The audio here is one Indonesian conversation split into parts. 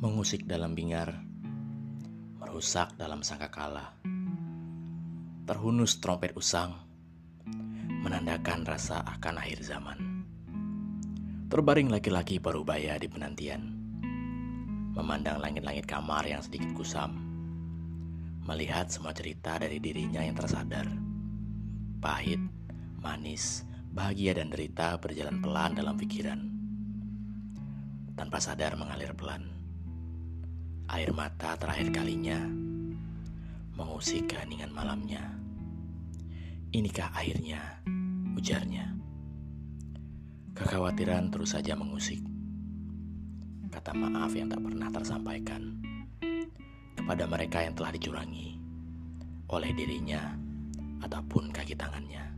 mengusik dalam bingar, merusak dalam sangkakala. Terhunus trompet usang, menandakan rasa akan akhir zaman. Terbaring laki-laki parubaya di penantian, memandang langit-langit kamar yang sedikit kusam, melihat semua cerita dari dirinya yang tersadar. Pahit, manis, bahagia dan derita berjalan pelan dalam pikiran. Tanpa sadar mengalir pelan air mata terakhir kalinya mengusik keheningan malamnya. Inikah akhirnya, ujarnya. Kekhawatiran terus saja mengusik. Kata maaf yang tak pernah tersampaikan kepada mereka yang telah dicurangi oleh dirinya ataupun kaki tangannya.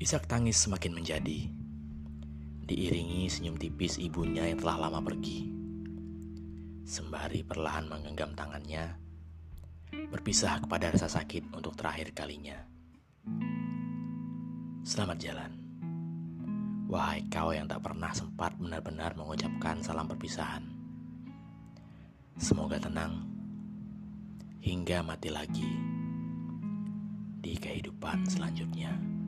Isak tangis semakin menjadi, diiringi senyum tipis ibunya yang telah lama pergi sembari perlahan menggenggam tangannya, berpisah kepada rasa sakit untuk terakhir kalinya. Selamat jalan, wahai kau yang tak pernah sempat benar-benar mengucapkan salam perpisahan. Semoga tenang hingga mati lagi di kehidupan selanjutnya.